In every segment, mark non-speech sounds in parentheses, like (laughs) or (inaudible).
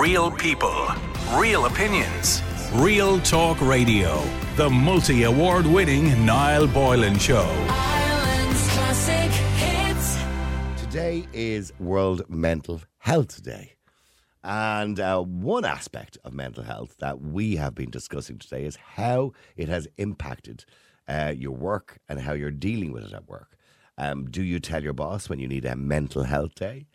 Real people, real opinions, real talk radio. The multi award winning Niall Boylan Show. Ireland's classic hits. Today is World Mental Health Day. And uh, one aspect of mental health that we have been discussing today is how it has impacted uh, your work and how you're dealing with it at work. Um, do you tell your boss when you need a mental health day?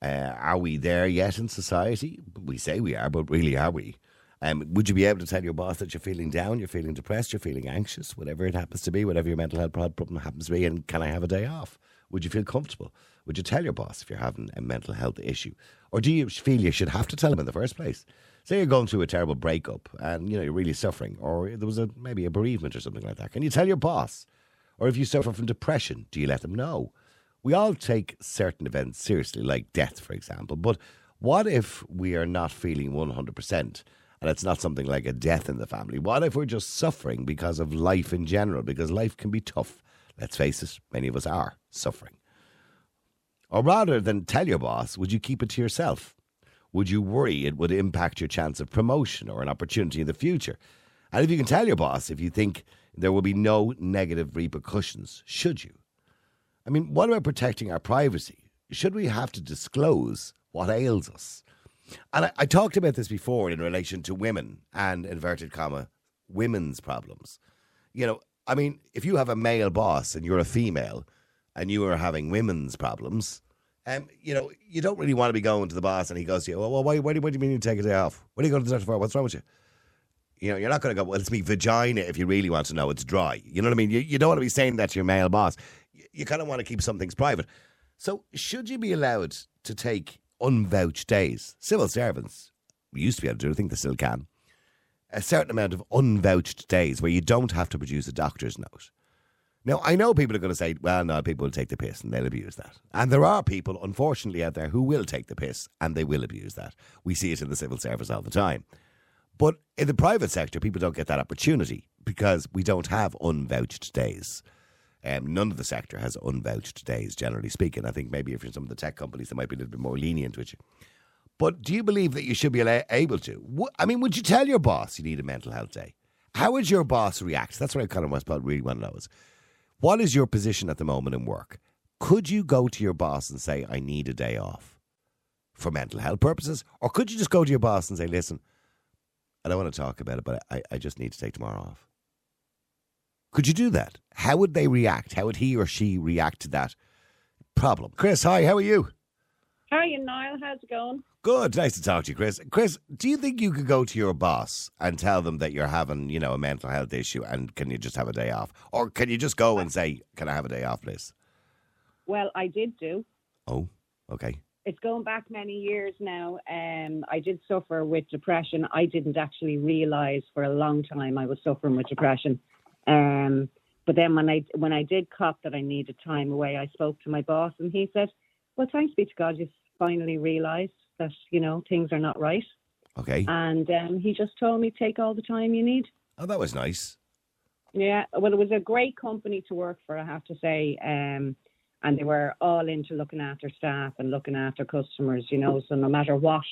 Uh, are we there yet in society? We say we are, but really are we? Um, would you be able to tell your boss that you're feeling down, you're feeling depressed, you're feeling anxious, whatever it happens to be, whatever your mental health problem happens to be, and can I have a day off? Would you feel comfortable? Would you tell your boss if you're having a mental health issue? Or do you feel you should have to tell him in the first place? Say you're going through a terrible breakup and you know you're really suffering, or there was a maybe a bereavement or something like that. Can you tell your boss? Or if you suffer from depression, do you let them know? We all take certain events seriously, like death, for example. But what if we are not feeling 100% and it's not something like a death in the family? What if we're just suffering because of life in general? Because life can be tough. Let's face it, many of us are suffering. Or rather than tell your boss, would you keep it to yourself? Would you worry it would impact your chance of promotion or an opportunity in the future? And if you can tell your boss if you think there will be no negative repercussions, should you? I mean, what about protecting our privacy? Should we have to disclose what ails us? And I, I talked about this before in relation to women and inverted comma women's problems. You know, I mean, if you have a male boss and you're a female and you are having women's problems, um, you know, you don't really want to be going to the boss and he goes to you, well, well why, why, do- why do you mean you take a day off? What are you going to the doctor for? What's wrong with you? You know, you're not going to go, well, it's me vagina if you really want to know it's dry. You know what I mean? You, you don't want to be saying that to your male boss. You, kind of want to keep some things private. So, should you be allowed to take unvouched days? Civil servants used to be able to do, I think they still can. A certain amount of unvouched days where you don't have to produce a doctor's note. Now, I know people are going to say, well, no, people will take the piss and they'll abuse that. And there are people, unfortunately, out there who will take the piss and they will abuse that. We see it in the civil service all the time. But in the private sector, people don't get that opportunity because we don't have unvouched days. Um, none of the sector has unvouched days, generally speaking. I think maybe if you're some of the tech companies, they might be a little bit more lenient with you. But do you believe that you should be able to? I mean, would you tell your boss you need a mental health day? How would your boss react? That's what I kind of must really want to know is what is your position at the moment in work? Could you go to your boss and say, I need a day off for mental health purposes? Or could you just go to your boss and say, listen, I don't want to talk about it, but I, I just need to take tomorrow off? Could you do that? How would they react? How would he or she react to that problem? Chris, hi, how are you? Hi, Niall. How's it going? Good. Nice to talk to you, Chris. Chris, do you think you could go to your boss and tell them that you're having, you know, a mental health issue and can you just have a day off? Or can you just go and say, Can I have a day off, please? Well, I did do. Oh, okay. It's going back many years now. Um, I did suffer with depression. I didn't actually realise for a long time I was suffering with depression. Um, but then when I when I did cop that I needed time away, I spoke to my boss and he said, "Well, thanks be to God, you finally realised that you know things are not right." Okay. And um, he just told me take all the time you need. Oh, that was nice. Yeah, well, it was a great company to work for, I have to say. Um, and they were all into looking after staff and looking after customers, you know. So no matter what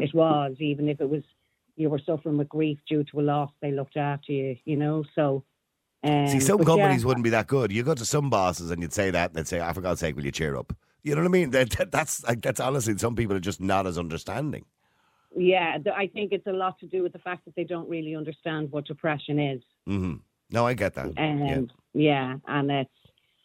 it was, even if it was you were suffering with grief due to a loss, they looked after you, you know. So, um, See, some companies yeah, wouldn't be that good. You go to some bosses and you'd say that, and they'd say, oh, for God's sake, will you cheer up? You know what I mean? That, that- that's like, that's honestly, some people are just not as understanding. Yeah, th- I think it's a lot to do with the fact that they don't really understand what depression is. Mm-hmm. No, I get that. Um, yeah. and it's.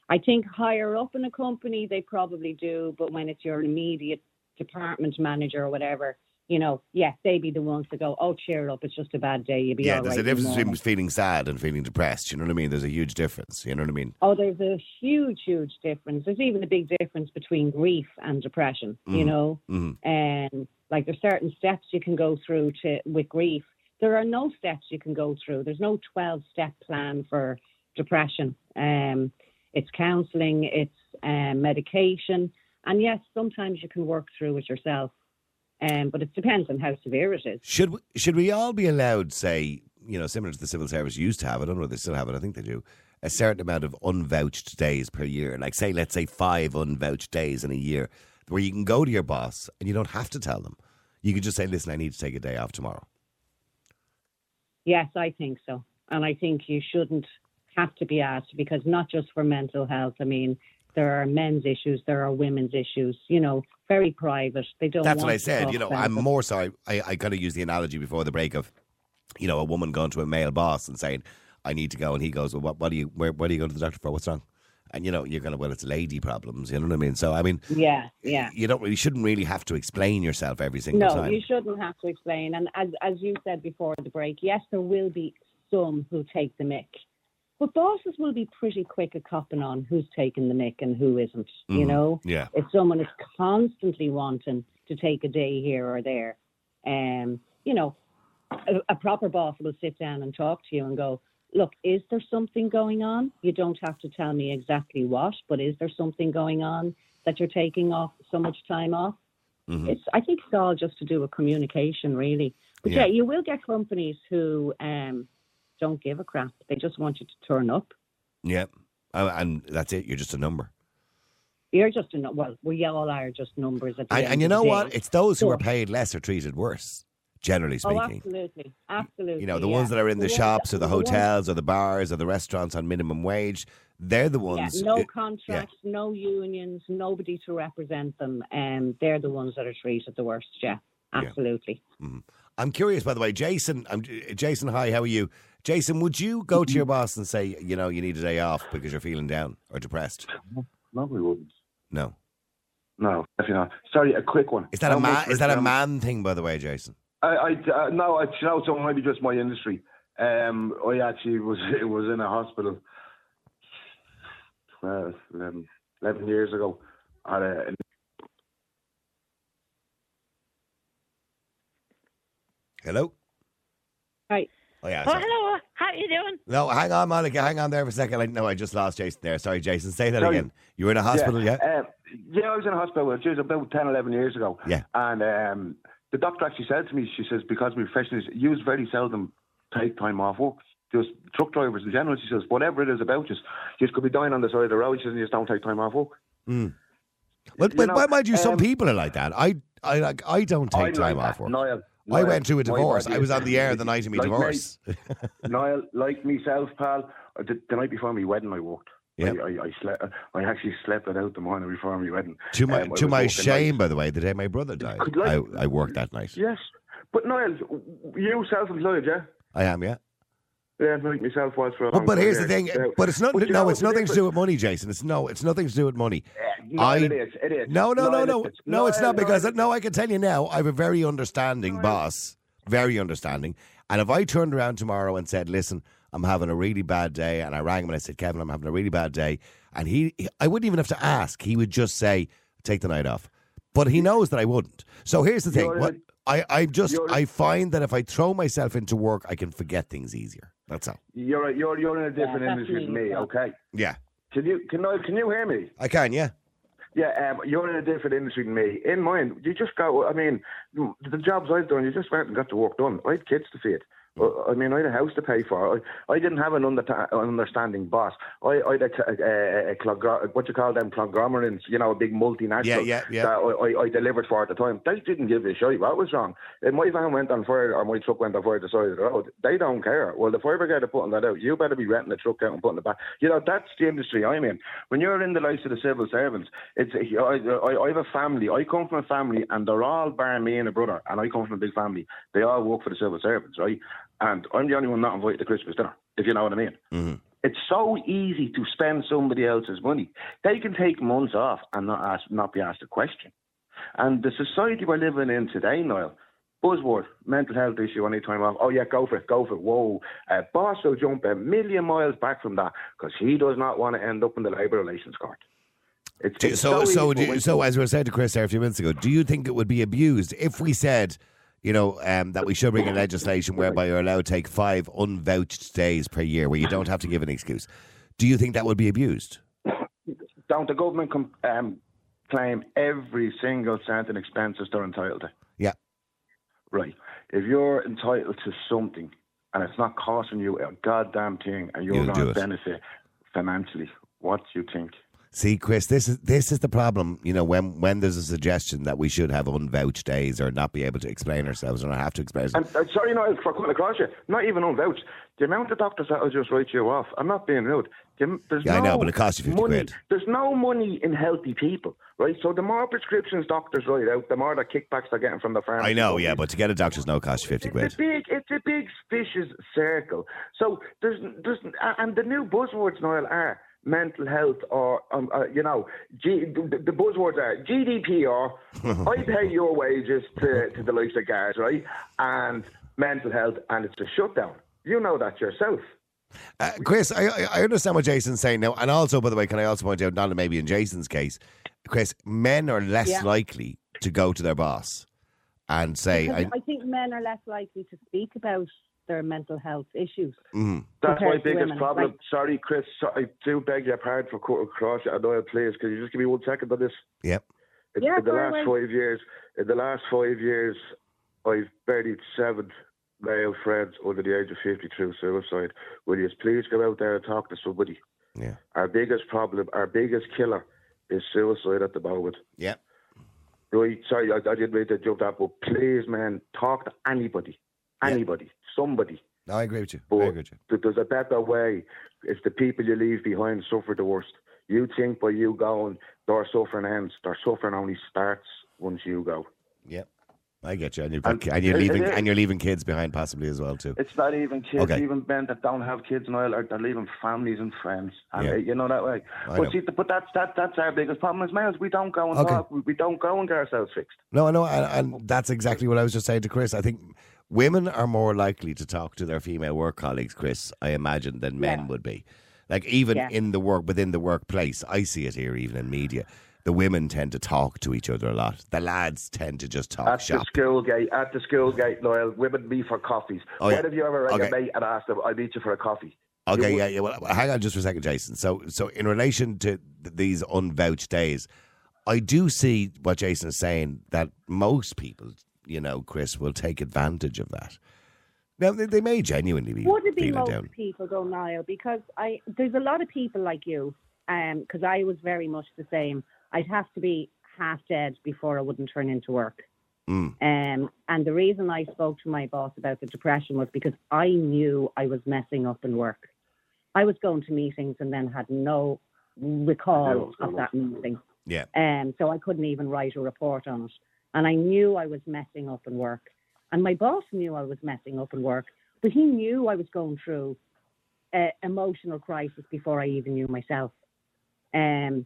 I think higher up in a company they probably do, but when it's your immediate department manager or whatever, you know, yeah, they be the ones to go, "Oh, cheer up, it's just a bad day, you'll be like, yeah, all there's right a in the difference between feeling sad and feeling depressed. You know what I mean? There's a huge difference. You know what I mean? Oh, there's a huge, huge difference. There's even a big difference between grief and depression. You Mhm. know, Mhm. and like there's certain steps you can go through to with grief. There are no steps you can go through. There's no 12 step plan for depression. Um, it's counselling, it's um, medication, and yes, sometimes you can work through it yourself. Um, but it depends on how severe it is. Should we, should we all be allowed, say, you know, similar to the civil service used to have? I don't know if they still have it. I think they do. A certain amount of unvouched days per year, like say, let's say five unvouched days in a year, where you can go to your boss and you don't have to tell them. You can just say, listen, I need to take a day off tomorrow. Yes, I think so. And I think you shouldn't have to be asked because not just for mental health. I mean, there are men's issues, there are women's issues, you know, very private. They don't That's what I said. You know, I'm it. more sorry. I, I kind of use the analogy before the break of, you know, a woman going to a male boss and saying, I need to go. And he goes, Well, what, what, are, you, where, what are you going to the doctor for? What's wrong? And, you know, you're going to, well, it's lady problems. You know what I mean? So, I mean, Yeah, yeah. you don't really, shouldn't really have to explain yourself every single No, time. No, you shouldn't have to explain. And as as you said before the break, yes, there will be some who take the mick, but bosses will be pretty quick at copping on who's taking the mick and who isn't. You Mhm. know, Yeah. if someone is constantly wanting to take a day here or there, um, you know, a, a proper boss will sit down and talk to you and go, look, is there something going on? You don't have to tell me exactly what, but is there something going on that you're taking off so much time off? Mhm. It's I think it's all just to do with communication, really. But Yeah. yeah, you will get companies who um, don't give a crap. They just want you to turn up. Yeah. And that's it. You're just a number. You're just a nu- well, we all are just numbers. At the And, end and you know what? It's those who are paid less are treated worse, generally oh, speaking. absolutely, absolutely. You know, the yeah. ones that are in the shops or the hotels or the bars or the restaurants on minimum wage, they're the Yeah, ones. no uh, contracts, no unions, nobody to represent them, and they're the ones that are treated the worst. Yeah, Yeah. absolutely. I'm curious, by the way, Jason. I'm, Jason, hi, how are you? Jason, would you go to your boss and say, you know, you need a day off because you're feeling down or depressed? No, we wouldn't. No. No, definitely not. Sorry, a quick one. Is that How a man? much Is that a um, man thing, by the way, Jason? I, I uh, no, I, you know, so it might be just my industry. Um, I actually was (laughs) it was in a hospital. 12, 11, 11 years ago. At a, Hello. Right. Oh yeah. Oh, sorry. hello. How are you doing? No, hang on, Monica. Hang on there for a second. I, no, I just lost Jason there. Sorry, Jason. Say that Sorry. again. You were in a hospital, yeah? Uh, yeah, I was in a hospital. It was about 10, 11 years ago. Yeah. And um, the doctor actually said to me, she says, because we're professionals, you very seldom take time off work. Just truck drivers in general, she says, whatever it is about you, you could be dying on the side of the road, she says, and you just don't take time off work. Mm. Well, You but, know, but mind you, some um, people are like that. I, I, like, I don't take I'm time like off that. work. Niall, I went through a divorce. I was on the air the night of my like me. divorce. (laughs) Niall, like myself, pal, uh, the, the night before my wedding, I worked. Yeah. I, I, I slept. I actually slept it out the morning before my wedding. to my Um, to my shame, nights. by the way, the day my brother died, like- I, I worked that night. Yes, but Niall, you self-employed, yeah? I am, yeah. Yeah, like myself was for a But, long but here's the thing. Yeah. But it's not. But no, it's nothing to do with money, Jason. It's no. It's nothing to do with money. No, I- it is. It is. No, no, no, no, is. no. It's not because no. I can tell you now. I have a very understanding boss, very understanding. And if I turned around tomorrow and said, "Listen, I'm having a really bad day," and I rang him and I said, "Kevin, I'm having a really bad day," and he, he- I wouldn't even have to ask. He would just say, "Take the night off." But he knows that I wouldn't. So here's the thing. You're What I, I just I find that if I throw myself into work, I can forget things easier. That's all. You're you're you're in a different that's industry than me, me. yeah. Okay. Yeah, Can you can I can you hear me? I can. Yeah. Yeah, um, you're in a different industry than me. In mine, you just go. I mean, the jobs I've done, you just went and got the work done. I had kids to feed. I mean, I had a house to pay for. I, I didn't have an under, understanding boss. I, I had a, a, a, clog- what you call them conglomerates, you know, a big multinational Yeah, yeah, yeah. that I, I, I delivered for at the time. They didn't give a shit what was wrong. If my van went on fire or my truck went on fire the side of the road, they don't care. Well, the fire brigade are putting that out. You better be renting the truck out and putting it back. You know, that's the industry I'm in. When you're in the likes of the civil servants, it's I, I, I have a family. I come from a family, and they're all bar me and a brother, and I come from a big family. They all work for the civil servants, right? And I'm the only one not invited to Christmas dinner, if you know what I mean. Mm-hmm. It's so easy to spend somebody else's money. They can take months off and not ask, not be asked a question. And the society we're living in today, Niall, buzzword, mental health issue, any time off. Oh yeah, go for it, go for it. Whoa, uh, boss will jump a million miles back from that because he does not want to end up in the labour relations court. It's, Do- it's so, so, do, when- so, as we were saying to Chris there a few minutes ago, do you think it would be abused if we said, you know, um, that we should bring in legislation whereby you're allowed to take five unvouched days per year, where you don't have to give an excuse? Do you think that would be abused? don't the government com- um, claim every single cent and expenses they're entitled to? Yeah. Right. If you're entitled to something and it's not costing you a goddamn thing and you're You'll going to benefit financially, what do you think? See, Chris, this is this is the problem. You know, when when there's a suggestion that we should have unvouched days or not be able to explain ourselves or not have to explain ourselves. And uh, sorry, Niall, for cutting across you. Not even unvouched. The amount of doctors that will just write you off. I'm not being rude. The- There's Yeah, I no know, but it costs you 50 money. quid. There's no money in healthy people, right? So the more prescriptions doctors write out, the more the kickbacks they're getting from the pharmacy. I know, yeah, but to get a doctor's note costs you fifty It's quid. a big, it's a big vicious circle. So there's, there's, and the new buzzwords, Niall, are mental health, or um, uh, you know, G, the, the buzzwords are GDPR. (laughs) I pay your wages to, to the likes of guards, right? And mental health, and it's a shutdown. You know that yourself. Uh, Chris, I, I I understand what Jason's saying now, and also, by the way, can I also point out, not maybe in Jason's case, Chris, men are less Yeah. likely to go to their boss and say, I, I think men are less likely to speak about their mental health issues. mm, That's my biggest women, problem. like- Sorry, Chris. So, I do beg your pardon for cutting across you. Niall, please, could you just give me one second on this? yep, In, Yeah, in the last away. five years, in the last five years, I've buried seven male friends under the age of fifty through suicide. Will you please go out there and talk to somebody? yeah, Our biggest problem, our biggest killer, is suicide at the moment. yep. Right? Sorry, I, I didn't mean to jump that, but please, man, talk to anybody, anybody, somebody. No, I agree with you. I agree with you. th- there's a better way. If the people you leave behind suffer the worst, you think by you going, their suffering ends. Their suffering only starts once you go. Yep, I get you. And, you've And and you're leaving, and you're leaving kids behind possibly as well too. It's not even kids, Okay. even men that don't have kids and all, are they're leaving families and friends, and Yeah. you know that way. I but know. see, but that's that that's our biggest problem as males. We don't go and Okay. talk. We, we don't go and get ourselves fixed. No, I know, and, and that's exactly what I was just saying to Chris. I think women are more likely to talk to their female work colleagues, Chris, I imagine, than men Yeah. would be. Like even Yeah. in the work within the workplace, I see it here, even in media. The women tend to talk to each other a lot. The lads tend to just talk At shop. the school gate, at the school gate, Loyal, women meet for coffees. Oh, yeah. When have you ever rang Okay. a mate and asked them, I meet you for a coffee? Okay, You yeah, yeah. Well, hang on just for a second, Jason. So, so in relation to th- these unvouched days, I do see what Jason is saying that most people, you know, Chris, will take advantage of that. Now, they, they may genuinely be Would it be feeling most down. people though, Niall? Because I there's a lot of people like you, because I was very much the same. I'd have to be half dead before I wouldn't turn into work. Mm. Um, and the reason I spoke to my boss about the depression was because I knew I was messing up in work. I was going to meetings and then had no recall of that meeting. Yeah. Um, so I couldn't even write a report on it. And I knew I was messing up in work. And my boss knew I was messing up in work, but he knew I was going through uh, emotional crisis before I even knew myself. Um,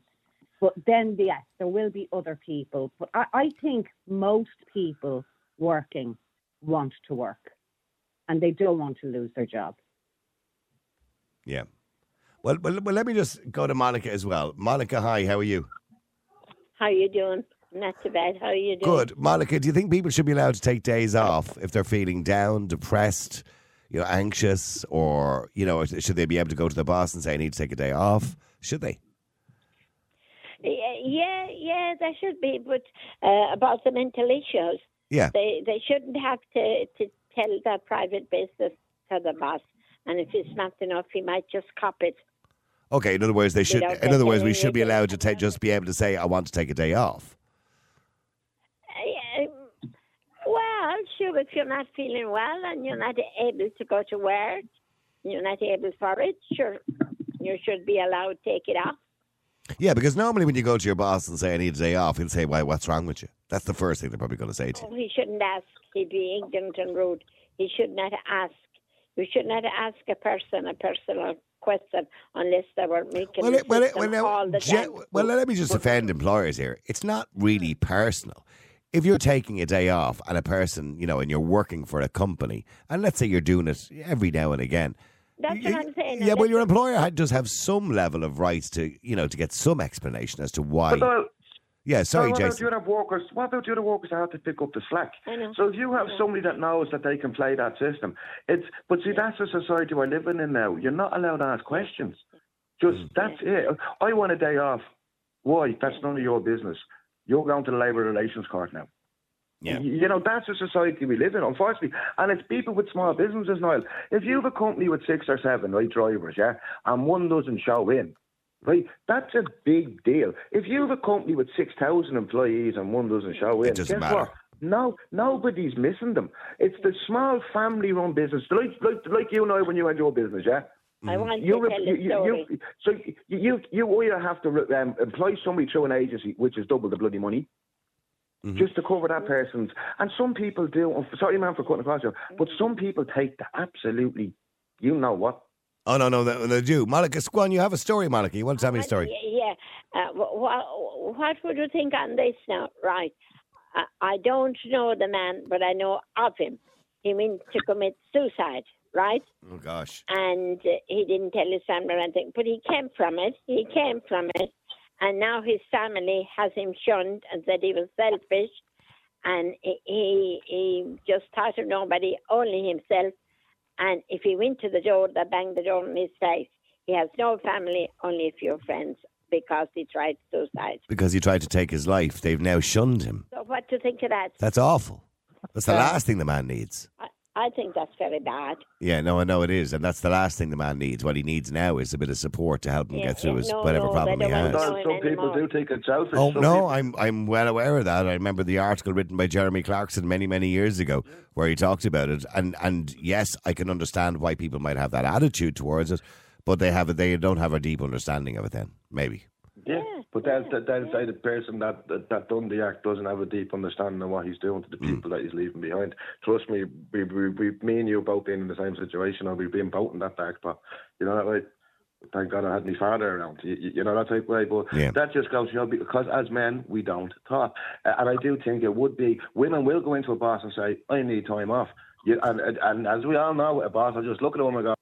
but then, yes, there will be other people. But I, I think most people working want to work and they don't want to lose their job. Yeah. Well, well, well, let me just go to Monica as well. Monica, hi, how are you? How are you doing? Not too bad. How are you doing? Good. Monica, do you think people should be allowed to take days off if they're feeling down, depressed, you know, anxious, or, you know, should they be able to go to the boss and say, I need to take a day off? Should they? Yeah, yeah, they should be. But uh, about the mental issues, Yeah. they they shouldn't have to to tell their private business to the boss. And if it's not enough, he might just cop it. Okay, in other words, they should. In other words, we should be allowed to take, just be able to say, "I want to take a day off." Uh, well, sure, if you're not feeling well and you're not able to go to work, you're not able for it, sure, you should be allowed to take it off. Yeah, because normally when you go to your boss and say, "I need a day off," he'll say, "Why? What's wrong with you?" That's the first thing they're probably going to say to oh, you. Oh, he shouldn't ask. He'd be ignorant and rude. He should not ask. You should not ask a person a personal question unless they were making Well, it, well, it, well, now, all the Je- time. well, let me just offend employers here. It's not really personal. If you're taking a day off and a person, you know, and you're working for a company, and let's say you're doing it every now and again. That's y- what I'm saying. Yeah, well, your employer does have some level of rights to, you know, to get some explanation as to why. But Niall, yeah, sorry, what about Jason. the other workers? What about the other workers that have to pick up the slack? I know. So if you have somebody that knows that they can play that system, it's. But see, that's the society we're living in now. You're not allowed to ask questions. Just Mm. that's it. I want a day off. Why? That's none of your business. You're going to the labour relations court now. Yeah. You know, that's the society we live in, unfortunately. And it's people with small businesses, Niall. If you have a company with six or seven, right, drivers, yeah, and one doesn't show in, Right, that's a big deal. If you have a company with six thousand employees and one doesn't show in, doesn't guess matter. what? No, nobody's missing them. It's the small family-run business, like like like you and I when you had your business, yeah. I want You, to rep- tell you, a you, story. you, so you, you, you either have to um, employ somebody through an agency, which is double the bloody money, Mm-hmm. just to cover that person's. And some people do. Sorry, man, for cutting across you, but some people take the absolutely, you know what? Oh no, no, they, they do. Monica Squan, you have a story, Monica. You want to tell me a Uh, story? Yeah. Uh, wh- wh- what would you think on this now? Right. I, I don't know the man, but I know of him. He went to commit suicide, right? Oh gosh. And uh, he didn't tell his family or anything, but he came from it. He came from it. And now his family has him shunned and said he was selfish. And he, he, he just thought of nobody, only himself. And if he went to the door, they banged the door in his face. He has no family, only a few friends because he tried suicide. Because he tried to take his life, they've now shunned him. So what do you think of that? That's awful. That's the last thing the man needs. I, I think that's very bad. Yeah, no, I know it is, and that's the last thing the man needs. What he needs now is a bit of support to help him Yeah, get through yeah, his no, whatever no, problem he has. Some, No, people do think it's selfish. Oh no, people- I'm I'm well aware of that. I remember the article written by Jeremy Clarkson many many years ago where he talked about it, and and yes, I can understand why people might have that attitude towards it, but they have they don't have a deep understanding of it. Then maybe. Yeah, but that's that that's say the person that, that that done the act doesn't have a deep understanding of what he's doing to the Mm. people that he's leaving behind. Trust me, we, we, we me and you both been in the same situation, or we've been both in that dark spot. You know that way. Thank God I had my father around. You, you know that type of way. But Yeah. that just goes, you know, because as men we don't talk, and I do think it would be women will go into a boss and say, "I need time off." You, and, and and as we all know, a boss will just look at them and go,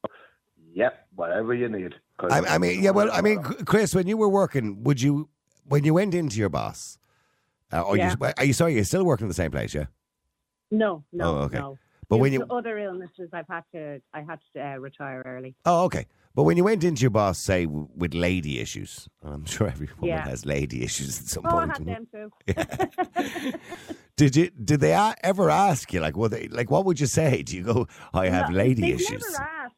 "Yep, whatever you need." 'Cause- I, I mean, yeah. Well, I mean, Chris, when you were working, would you when you went into your boss, uh, or Yeah. you, are you sorry? You're still working in the same place, yeah? No, no, Oh, okay. no. But Due when to you other illnesses, I've had to, I had to uh, retire early. oh, okay. But when you went into your boss, say w- with lady issues, I'm sure every woman Yeah. has lady issues at some point. Oh, I point. had them too. (laughs) Did you? Did they ever ask you like, what? They, like, what would you say? Do you go, I have No, lady they've issues?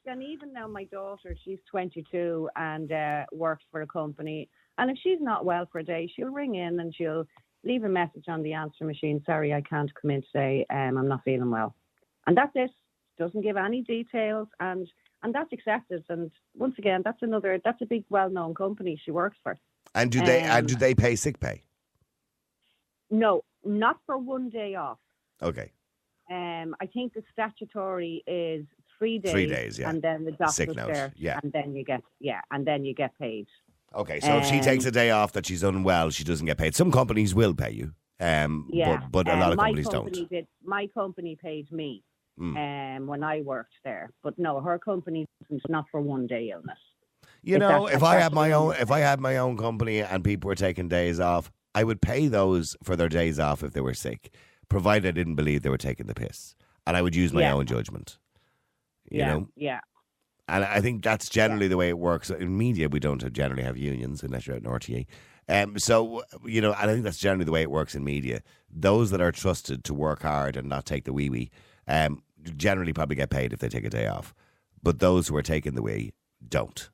And even now my daughter, she's 22 and uh, works for a company, and if she's not well for a day, she'll ring in and she'll leave a message on the answer machine. Sorry, I can't come in today. Um, I'm not feeling well, and that's it. Doesn't give any details, and and that's accepted. And once again, that's another. That's a big, well-known company she works for. And do they? and Um, do they pay sick pay? No, not for one day off. Okay. Um, I think the statutory is three days. Three days, yeah. And then the Sick note, there. yeah. And then you get yeah, and then you get paid. Okay. So if she Um, takes a day off that she's unwell, she doesn't get paid. Some companies will pay you. Um, Yeah. but, but a Um, lot of my companies company don't. Did, my company paid me Mm. um, when I worked there, but no, her company doesn't. Not for one day illness. You if know, if if I had my own, if I had my own company and people were taking days off, I would pay those for their days off if they were sick, provided I didn't believe they were taking the piss, and I would use my Yeah. own judgment. You yeah, know, yeah, and I think that's generally the way it works. In media, we don't generally have unions unless you're at an RTÉ. Um, so you know, I think that's generally the way it works in media. Those that are trusted to work hard and not take the wee wee, um, generally probably get paid if they take a day off. But those who are taking the wee don't.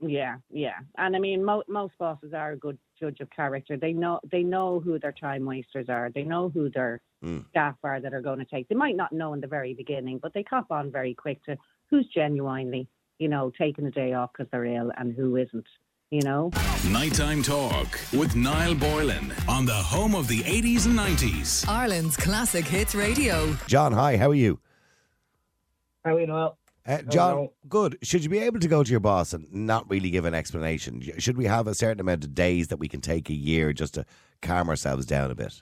yeah, yeah. And I mean, mo- most bosses are a good judge of character. They know they know who their time wasters are. They know who their Mm. staff are that are going to take. They might not know in the very beginning, but they cop on very quick to who's genuinely, you know, taking a day off because they're ill and who isn't. You know. Nighttime Talk with Niall Boylan on the home of the 80s and 90s. Ireland's classic hits radio. John, hi, how are you? How are you know? Uh, John, good. Should you be able to go to your boss and not really give an explanation? Should we have a certain amount of days that we can take a year just to calm ourselves down a bit?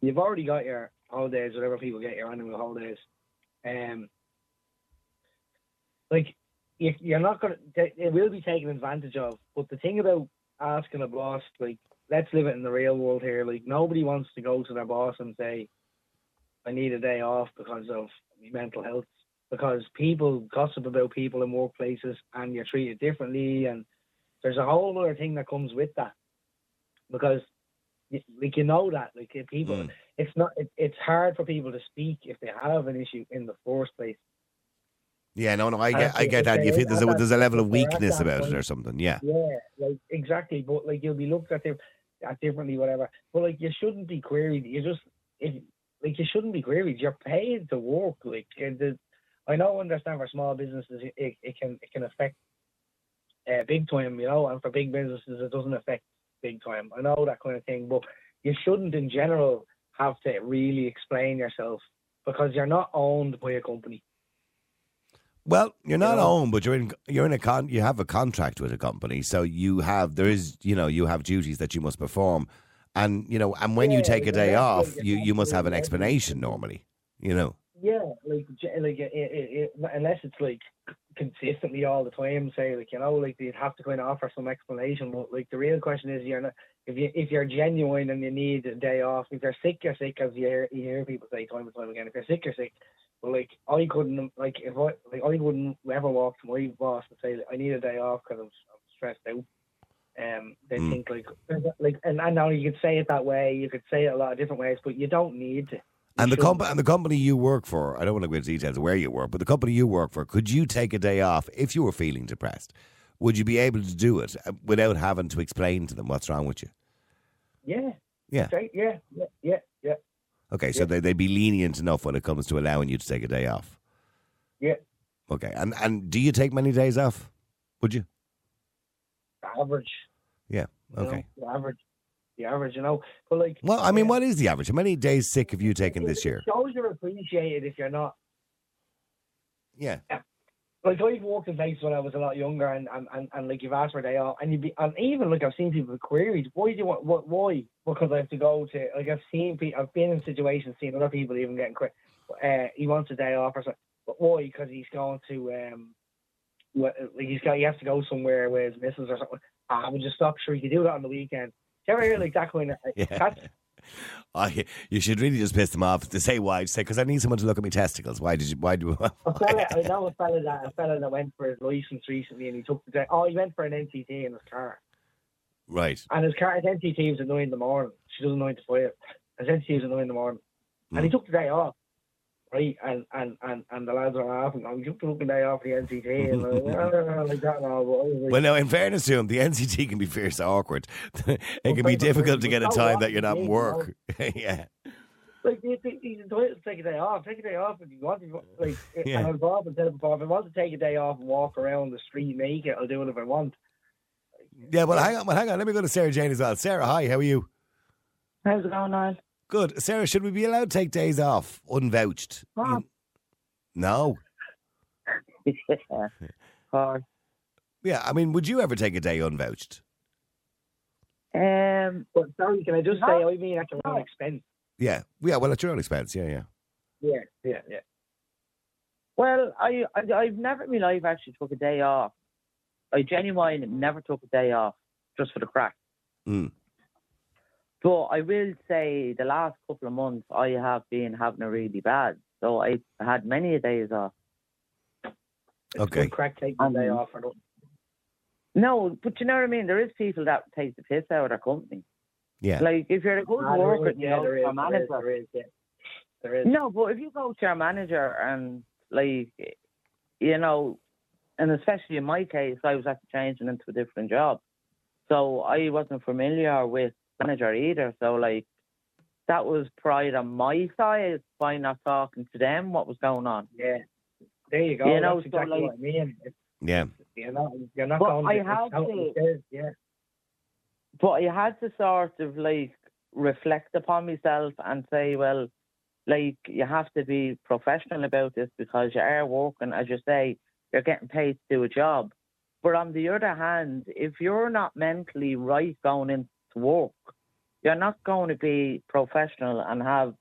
You've already got your holidays, whatever people get your annual holidays. Um, like you, you're not gonna. It will be taken advantage of. But the thing about asking a boss, like, let's live it in the real world here. Like, nobody wants to go to their boss and say, "I need a day off because of mental health." Because people gossip about people in workplaces, and you're treated differently, and there's a whole other thing that comes with that. Because like you know that like people Mm. it's not it, it's hard for people to speak if they have an issue in the first place Yeah, no, no, I And get, I get that. You feel there's a, there's a level of if they're at weakness about it or something. Yeah. Yeah, like exactly. But like you'll be looked at, diff- at differently, whatever. But like you shouldn't be queried. You just if like you shouldn't be queried. You're paid to work. Like and the, I know, understand for small businesses, it, it, it can it can affect uh, big time, you know, and for big businesses, it doesn't affect big time. I know that kind of thing, but you shouldn't, in general, have to really explain yourself because you're not owned by a company. Well, you're not know? owned, but you're in you're in a con you have a contract with a company, so you have there is you know you have duties that you must perform, and you know and when you take a day off, you you must have an explanation normally, you know. Yeah, like like it, it, it, unless it's like consistently all the time, say like you know, like you'd have to kind of offer some explanation. But like the real question is, you're not if you if you're genuine and you need a day off. If you're sick, you're sick, as you hear, you hear people say time and time again. If you're sick, you're sick. But like I couldn't like if I like I wouldn't ever walk to my boss and say I need a day off because I'm, I'm stressed out. Um, they Mm. think like like and I know you could say it that way. You could say it a lot of different ways, but you don't need to. And the company and the company you work for, I don't want to go into details of where you work, but the company you work for, could you take a day off if you were feeling depressed? Would you be able to do it uh, without having to explain to them what's wrong with you? Yeah. Yeah. Yeah, yeah, yeah, yeah, Okay, so Yeah. they they'd be lenient enough when it comes to allowing you to take a day off. yeah. Okay, and and do you take many days off? Would you? Average. Yeah. you know, Okay. average. The average, you know. But like Well, I mean, yeah, what is the average? How many days sick have you taken this year? It shows you're appreciated if you're not Yeah. like I've worked in places when I was a lot younger and, and, and, and like you've asked for a day off and you be and even like I've seen people queried, why do you want what why? Because I have to go to like I've seen people I've been in situations seeing other people even getting quit uh he wants a day off or something. But why? Because he's going to um what like he's got he has to go somewhere with his missus or something. Ah, would just stop sure you could do that on the weekend. Do you ever hear like that kind of Yeah. (laughs) I, you should really just piss them off to say why. Just say because I need someone to look at my testicles. Why did you? Why do? (laughs) A fella, I (laughs) know a fella that a fella that went for his license recently, and he took the day. Oh, he went for an NCT in his car, right. and his car his NCT was at nine in the morning. She doesn't nine to five. His NCT was at nine in the morning, and he Mm. took the day off. Right, and and and, and the lads were laughing. Oh, you took the fucking day off the NCT, and like, "Ah," (laughs) like that. And all, I was like, Well, now, in fairness to him, the NCT can be fierce awkward. (laughs) it can be difficult to get a time that you're not in work. (laughs) yeah. like he, he- he's entitled to take a day off. Take a day off if you want. to. Like, Yeah. and I've often said it before. If I want to take a day off and walk around the street naked, I'll do it if I want. Yeah, well, hang on, well, hang on. Let me go to Sarah Jane as well. Sarah, hi, how are you? How's it going on? Good. Sarah, should we be allowed to take days off unvouched? Oh. You- No. (laughs) yeah. Or, Yeah, I mean, would you ever take a day unvouched? um, But sorry, can I just No. say I mean at your own No. expense. Yeah. Yeah, well, at your own expense. Yeah, yeah. Yeah, yeah, yeah. well, I, I I've never in my life actually took a day off. I genuinely never took a day off just for the crack. Mm. But I will say the last couple of months I have been having a really bad. So I had many days off. Okay. good crack taking the day Um, off. Or not. No, but you know what I mean? There is people that take the piss out of their company. Yeah. Like if you're a good Ah, worker, is, you yeah, know, there your there is, manager. there is, yeah. There is. No, but if you go to your manager and like, you know, and especially in my case, I was actually changing into a different job, so I wasn't familiar with manager either. So like, that was pride on my side by not talking to them what was going on. Yeah. There you go. You know, That's so, exactly like- what I mean. It's, Yeah. you're not, you're not But going I to, it's have totally to- fair, Yeah. But I had to sort of like reflect upon myself and say, well, like you have to be professional about this because you are working, as you say, you're getting paid to do a job. But on the other hand, if you're not mentally right going into work, you're not going to be professional and have a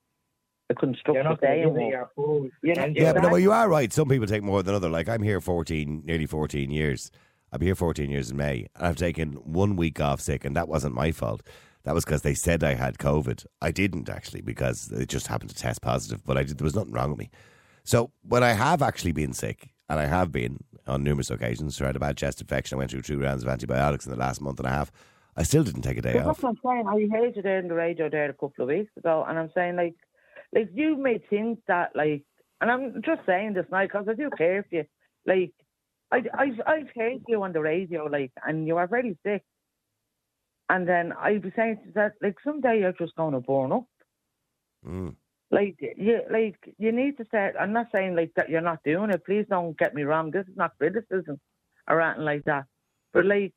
You're constructive not day going to in work. your full You know, potential. Yeah, but no, Exactly. well, you are right. Some people take more than other. Like I'm here 14, nearly 14 years. I'll be here 14 years in May. And I've taken one week off sick, and that wasn't my fault. That was because they said I had COVID. I didn't actually because it just happened to test positive. But I did, there was nothing wrong with me. So when I have actually been sick, and I have been on numerous occasions, I had a bad chest infection. I went through two rounds of antibiotics in the last month and a half. I still didn't take a day off. that's what I'm saying. I heard you there on the radio there a couple of weeks ago, and I'm saying like, like you may think that like, and I'm just saying this now because I do care for you. like I, I've I've heard you on the radio, like, and you are very sick. And then I'd be saying to that, like, someday you're just going to burn up. Mm. Like, you, like, you need to start. I'm not saying like that you're not doing it. Please don't get me wrong. This is not criticism or anything like that. But like,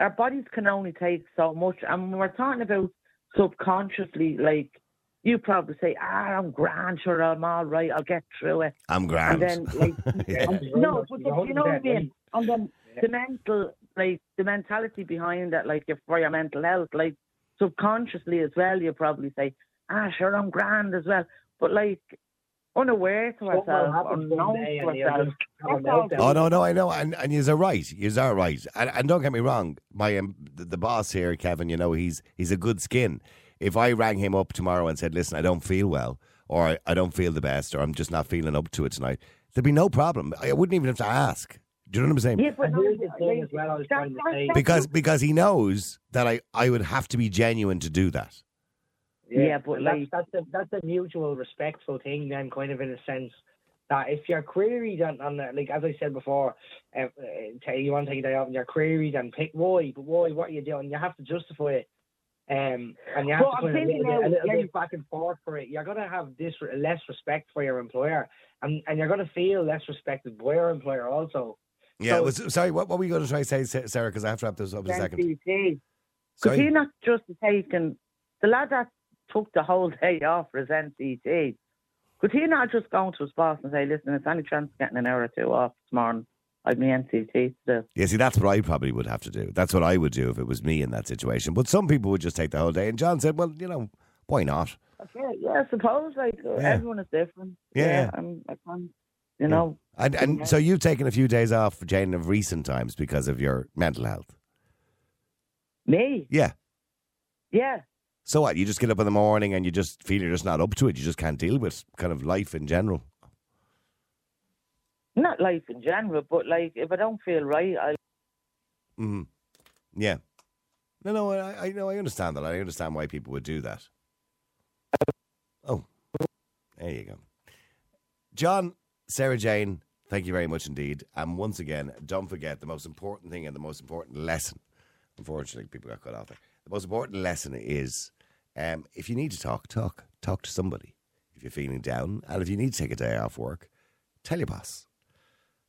our bodies can only take so much, and when we're talking about subconsciously, like, you probably say, "Ah, I'm grand, sure, I'm all right. I'll get through it." I'm grand. And then, like, (laughs) Yeah. and- no, but You're you know what I mean. And then the mental, like the mentality behind that, like for your mental health, like subconsciously as well, you probably say, "Ah, sure, I'm grand as well." But like unaware to Something ourselves, unknown to and ourselves. just have a That's all. meltdown. Oh no, no, I know, and and you're right. You're right, and, and don't get me wrong. My um, the, the boss here, Kevin. You know, he's he's a good skin. If I rang him up tomorrow and said, "Listen, I don't feel well, or I, I don't feel the best, or I'm just not feeling up to it tonight," there'd be no problem. I wouldn't even have to ask. Do you know what I'm saying? Yeah, but And here's the thing as well I was that- trying to that- say. that- Because because he knows that I I would have to be genuine to do that. Yeah, but like- that's that's a that's a mutual respectful thing then kind of in a sense that if you're queried on, on the, like as I said before, uh, uh, you want to take a day off and you're queried and pick why, but why, what are you doing? You have to justify it. Um, and you have Well, to I'm put a little, thinking bit, a little like- bit back and forth for it. You're gonna have this less respect for your employer, and and you're gonna feel less respected by your employer also. Yeah. So- was, sorry. What, what were you going to try to say, Sa- Sarah? Because I have to wrap this up in a second. NCT. Could he Sorry. not just have taken the lad that took the whole (laughs) day off for his NCT? Could he not just go to his boss and say, "Listen, it's any chance of getting an hour or two off this morning? I've my NCT to do." Yeah, see, that's what I probably would have to do. That's what I would do if it was me in that situation. But some people would just take the whole day. And John said, well, you know, why not? Yeah, yeah, I suppose like uh, Yeah. everyone is different. Yeah, yeah. I'm, I can't, you know. And, and so you've taken a few days off, Jane, of recent times because of your mental health. Me, Yeah. yeah, So what? You just get up in the morning and you just feel you're just not up to it. You just can't deal with kind of life in general. not life in general, but like if I don't feel right, I hmm Yeah. No, no, I, I know. I understand that. I understand why people would do that. Oh, there you go, John, Sarah Jane. Thank you very much indeed. And once again, don't forget the most important thing and the most important lesson. Unfortunately, people got cut off there. Most important lesson is, um, if you need to talk, talk, talk to somebody. If you're feeling down, and if you need to take a day off work, tell your boss.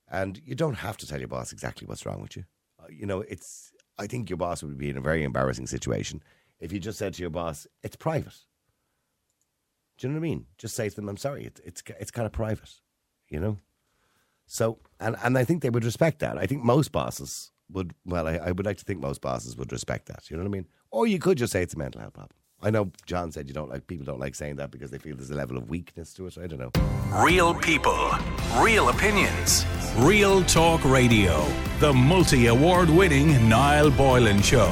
And you don't have to tell your boss exactly what's wrong with you. Uh, You know, it's. I think your boss would be in a very embarrassing situation if you just said to your boss, "It's private." Do you know what I mean? Just say to them, "I'm sorry. It's it's it's kind of private," you know. So, and and I think they would respect that. I think most bosses would. Well, I, I would like to think most bosses would respect that. You know what I mean? Or you could just say it's a mental health problem. I know John said you don't like people don't like saying that because they feel there's a level of weakness to it. I don't know. Real people, real opinions, real talk radio. The multi award winning Niall Boylan Show.